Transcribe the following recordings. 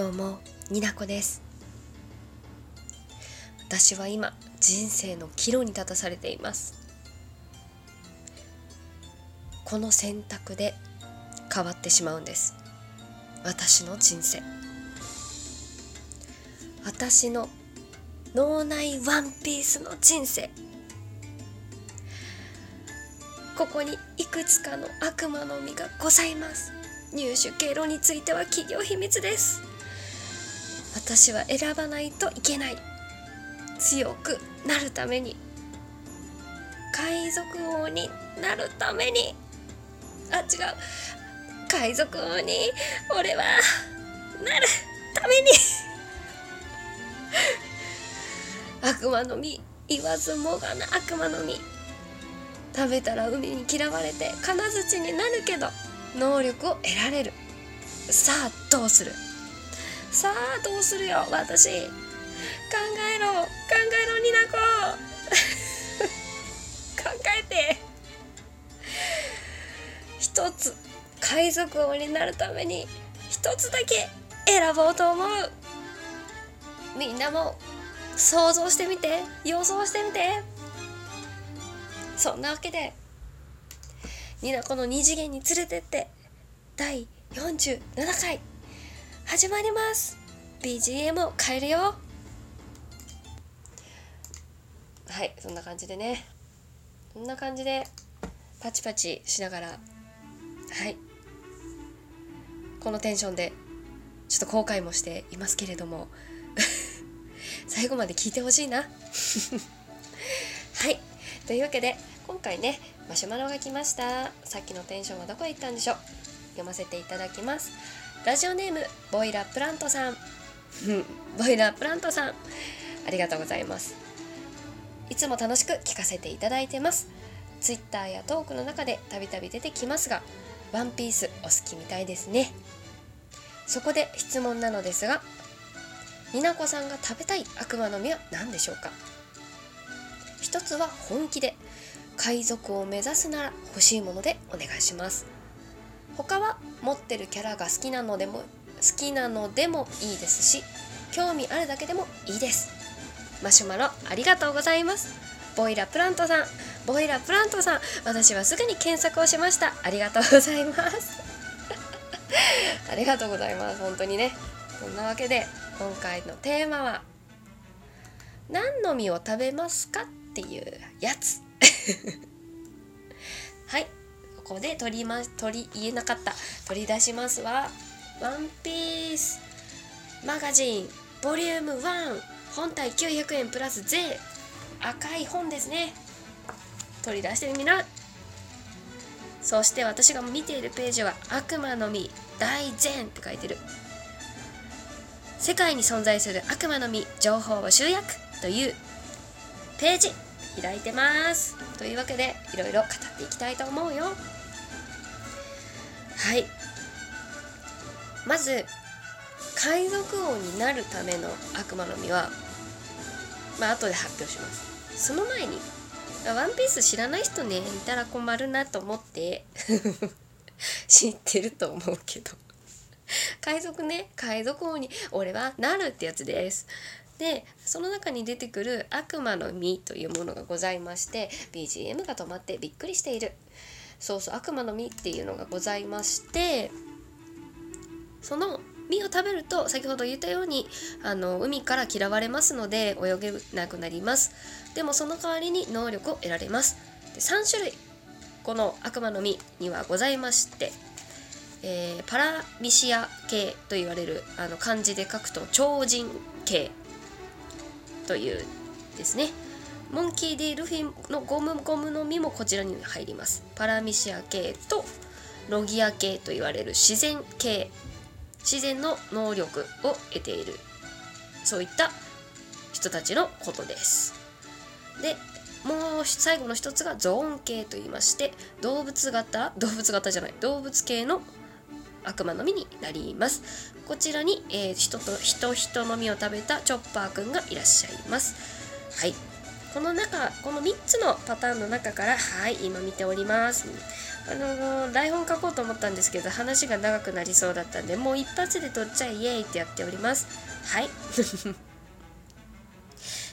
どうもになこです。私は今人生の岐路に立たされています。この選択で変わってしまうんです。私の人生。私の脳内ワンピースの人生。ここにいくつかの悪魔の実がございます。入手経路については企業秘密です。私は選ばないといけない。強くなるために。海賊王になるために。あ違う。海賊王に俺はなるために。悪魔の実言わずもがな悪魔の実食べたら海に嫌われて金槌になるけど能力を得られる。さあどうする？さあどうするよ私。考えろ考えろになこ。考えて。一つ海賊王になるために一つだけ選ぼうと思う。みんなも想像してみて予想してみて。そんなわけでニナコの二次元に連れてって第47回。始まります。BGM を変えるよ。はいそんな感じでね。こんな感じでパチパチしながら。はい。このテンションでちょっと後悔もしていますけれども。最後まで聞いてほしいな。はい。というわけで今回ねマシュマロが来ました。さっきのテンションはどこへ行ったんでしょう。読ませていただきます。ラジオネームボイラプラントさん。ボイラプラントさん。ありがとうございます。いつも楽しく聞かせていただいてます。ツイッターやトークの中でたびたび出てきますがワンピースお好きみたいですね。そこで質問なのですがになこさんが食べたい悪魔の実は何でしょうか？一つは本気で海賊を目指すなら欲しいものでお願いします他は持ってるキャラが好きなのでも好きなのでもいいですし興味あるだけでもいいです。マシュマロありがとうございます。ボイラプラントさんボイラプラントさん私はすぐに検索をしました。ありがとうございます。ありがとうございます。本当にね。そんなわけで今回のテーマは何の実を食べますかっていうやつ。はい。ここで取りま取り言えなかった。取り出しますはワンピース。マガジン。ボリューム1本体900円。プラス税。赤い本ですね。取り出してみな。そして私が見ているページは悪魔の実。大善。って書いてる。世界に存在する。悪魔の実。情報を集約。という。ページ。開いてます。というわけでいろいろ語っていきたいと思うよ。はい。まず海賊王になるための悪魔の実はまあ後で発表します。その前にワンピース知らない人ねいたら困るなと思って 知ってると思うけど。海賊ね海賊王に俺はなるってやつです。でその中に出てくる悪魔の実というものがございまして BGM が止まってびっくりしている。そうそう悪魔の実っていうのがございましてその実を食べると先ほど言ったようにあの海から嫌われますので泳げなくなります。でもその代わりに能力を得られます。で3種類この悪魔の実にはございましてえー、パラミシア系と言われるあの漢字で書くと超人系というですね。モンキー・ディ・ルフィのゴムゴムの実もこちらに入ります。パラミシア系とロギア系と言われる自然系。自然の能力を得ている。そういった人たちのことです。でもう最後の一つがゾーン系と言いまして動物型動物型じゃない動物系の悪魔の実になります。こちらに、えー、人と人人の実を食べたチョッパーくんがいらっしゃいます。はい。この中この3つのパターンの中からはい今見ております。あの台本書こうと思ったんですけど話が長くなりそうだったんでもう一発で撮っちゃイエーイってやっております。はい。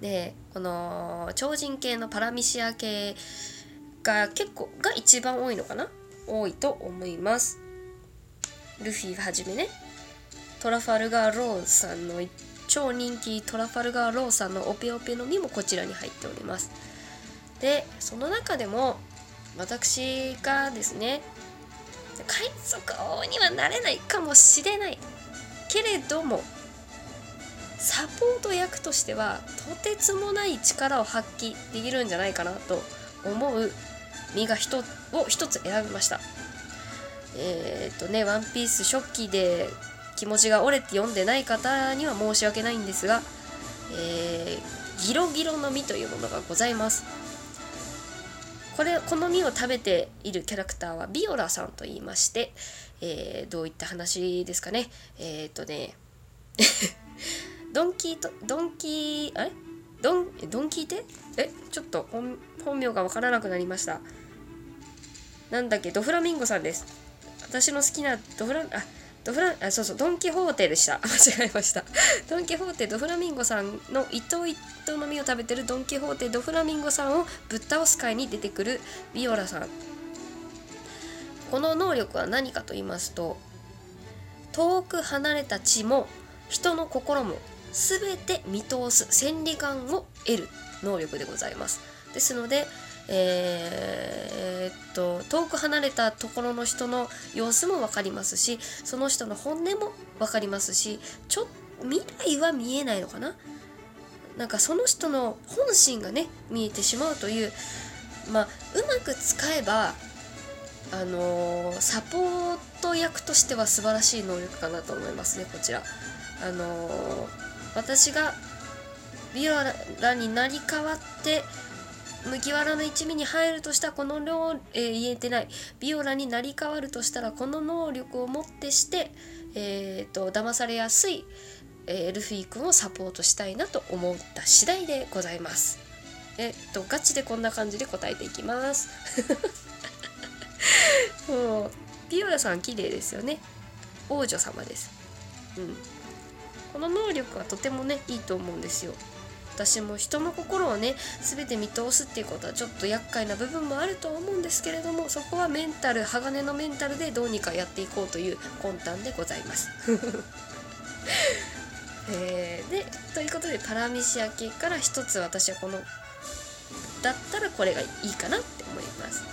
でこの超人系のパラミシア系が結構が一番多いのかな？多いと思います。ルフィはじめね。トラファルガー・ローンさんの超人気トラファルガー・ローさんのオペオペの実もこちらに入っております。でその中でも私がですね海賊王にはなれないかもしれないけれどもサポート役としてはとてつもない力を発揮できるんじゃないかなと思う実が、実を一つ選びました。えー、っとね「ワンピース初期で気持ちが折れて読んでない方には申し訳ないんですが、えー、ギロギロの実というものがございます。これこの実を食べているキャラクターはビオラさんと言いまして、えー、どういった話ですかね。えっ、とね ドンキーとドンキーあれ？ドンドンキーテえちょっと本本名がわからなくなりました。なんだっけ？ドフラミンゴさんです。私の好きなドフラあドフラあそうそうドン・キホーテでした。間違えました。ドン・キホーテドフラミンゴさんの伊藤一頭の実を食べてるドン・キホーテドフラミンゴさんをぶっ倒す会に出てくるビオラさん。この能力は何かと言いますと遠く離れた地も人の心も全て見通す千里眼を得る能力でございます。ですのでえー、っと遠く離れたところの人の様子も分かりますしその人の本音も分かりますしちょ未来は見えないのかな？なんかその人の本心がね見えてしまうというまあうまく使えばあのー、サポート役としては素晴らしい能力かなと思いますねこちら。あのー、私がビオラになり変わって麦わらの一味に入るとしたらこの量、えー、言えてない。ビオラになり変わるとしたらこの能力をもってしてえっ、ー、と騙されやすい、えー、ルフィ君をサポートしたいなと思った次第でございます。えっとガチでこんな感じで答えていきます。もうビオラさん綺麗ですよね。王女様です。うん。この能力はとてもねいいと思うんですよ。私も人の心をね全て見通すっていうことはちょっと厄介な部分もあるとは思うんですけれどもそこはメンタル鋼のメンタルでどうにかやっていこうという魂胆でございます。えー、でということでパラミシア系から一つ私はこのだったらこれがいいかなって思います。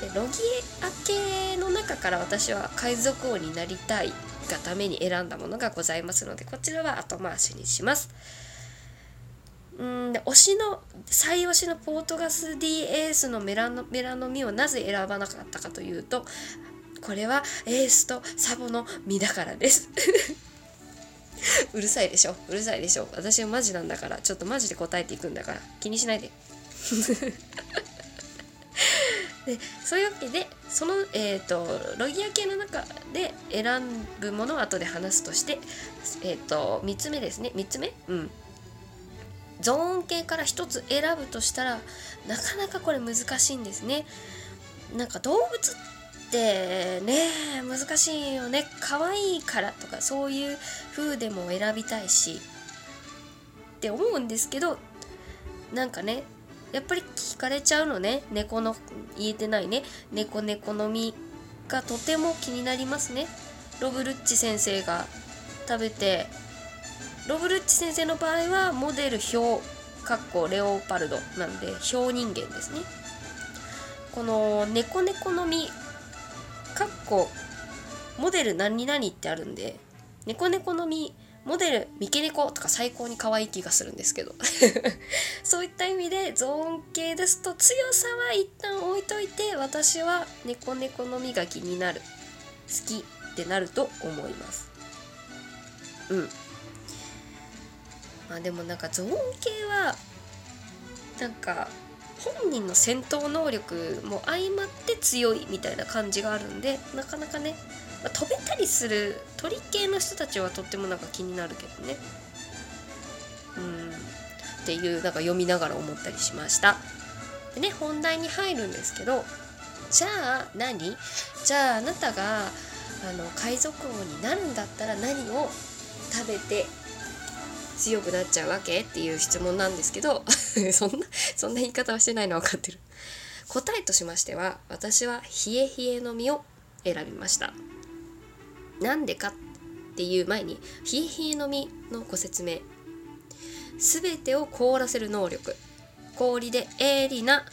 でロギエア系の中から私は海賊王になりたいがために選んだものがございますのでこちらは後回しにします。うんで推しの最推しのポートガス D エースのメラノメラの実をなぜ選ばなかったかというとこれはエースとサボの実だからです。うるさいでしょ？うるさいでしょ？私はマジなんだからちょっとマジで答えていくんだから気にしないで。でそういうわけでその、えーと、ロギア系の中で選ぶものを後で話すとして、えーと、と3つ目ですね。3つ目？うん。ゾーン系から1つ選ぶとしたらなかなかこれ難しいんですね。なんか動物ってね難しいよね。可愛いからとかそういう風でも選びたいしって思うんですけどなんかねやっぱり聞かれちゃうのね。猫の言えてないね。猫猫の実がとても気になりますね。ロブルッチ先生が食べてロブルッチ先生の場合はモデル表かっこレオパルドなんで表人間ですね。この猫猫の実かっこモデル何々ってあるんで猫猫の実モデル三毛猫とか最高に可愛い気がするんですけど。そういった意味でゾーン系ですと強さは一旦置いといて私は猫猫の実が気になる好きってなると思います。うん。まあでもなんかゾーン系はなんか本人の戦闘能力も相まって強いみたいな感じがあるんでなかなかね、まあ、飛べたりする鳥系の人たちはとってもなんか気になるけどね。うん。っていうなんか読みながら思ったりしました。でね本題に入るんですけどじゃあ何？じゃああなたがあの海賊王になるんだったら何を食べて強くなっちゃうわけ？っていう質問なんですけど そんなそんな言い方はしてないの分かってる。答えとしましては私は冷え冷えの実を選びました。なんでかっていう前に冷え冷えの実のご説明。全てを凍らせる能力。氷で鋭利な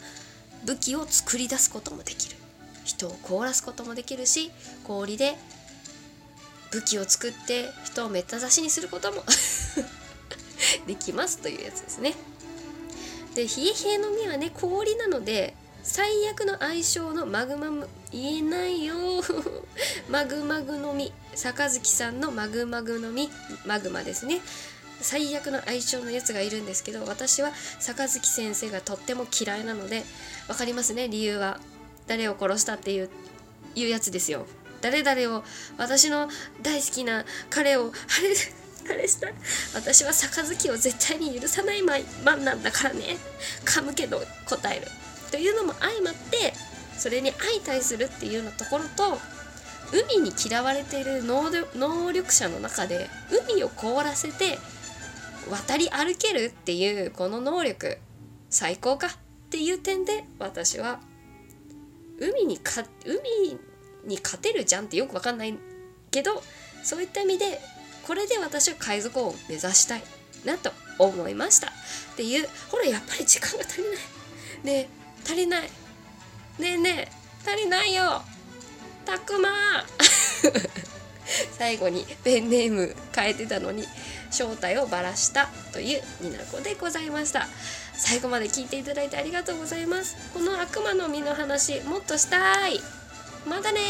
武器を作り出すこともできる。人を凍らすこともできるし氷で武器を作って人をめった刺しにすることも。できますというやつですね。で冷え冷えの実はね氷なので最悪の相性のマグマム言えないよ。マグマグの実。坂月さんのマグマグの実。マグマですね。最悪の相性のやつがいるんですけど私は坂月先生がとっても嫌いなので分かりますね理由は。誰を殺したっていういうやつですよ。誰々を私の大好きな彼をあれあれした私は杯を絶対に許さないマンなんだからね。噛むけど答える。というのも相まってそれに相対するっていうのところと海に嫌われている能力者の中で海を凍らせて渡り歩けるっていうこの能力。最高かっていう点で私は海にか海に勝てるじゃんってよくわかんないけどそういった意味でこれで私は海賊王を目指したいなと思いました。っていうほらやっぱり時間が足りない。ね足りない。ねえねえ足りないよ。たくま最後にペンネーム変えてたのに正体をばらしたというニナコでございました。最後まで聞いていただいてありがとうございます。この悪魔の実の話もっとしたい。またね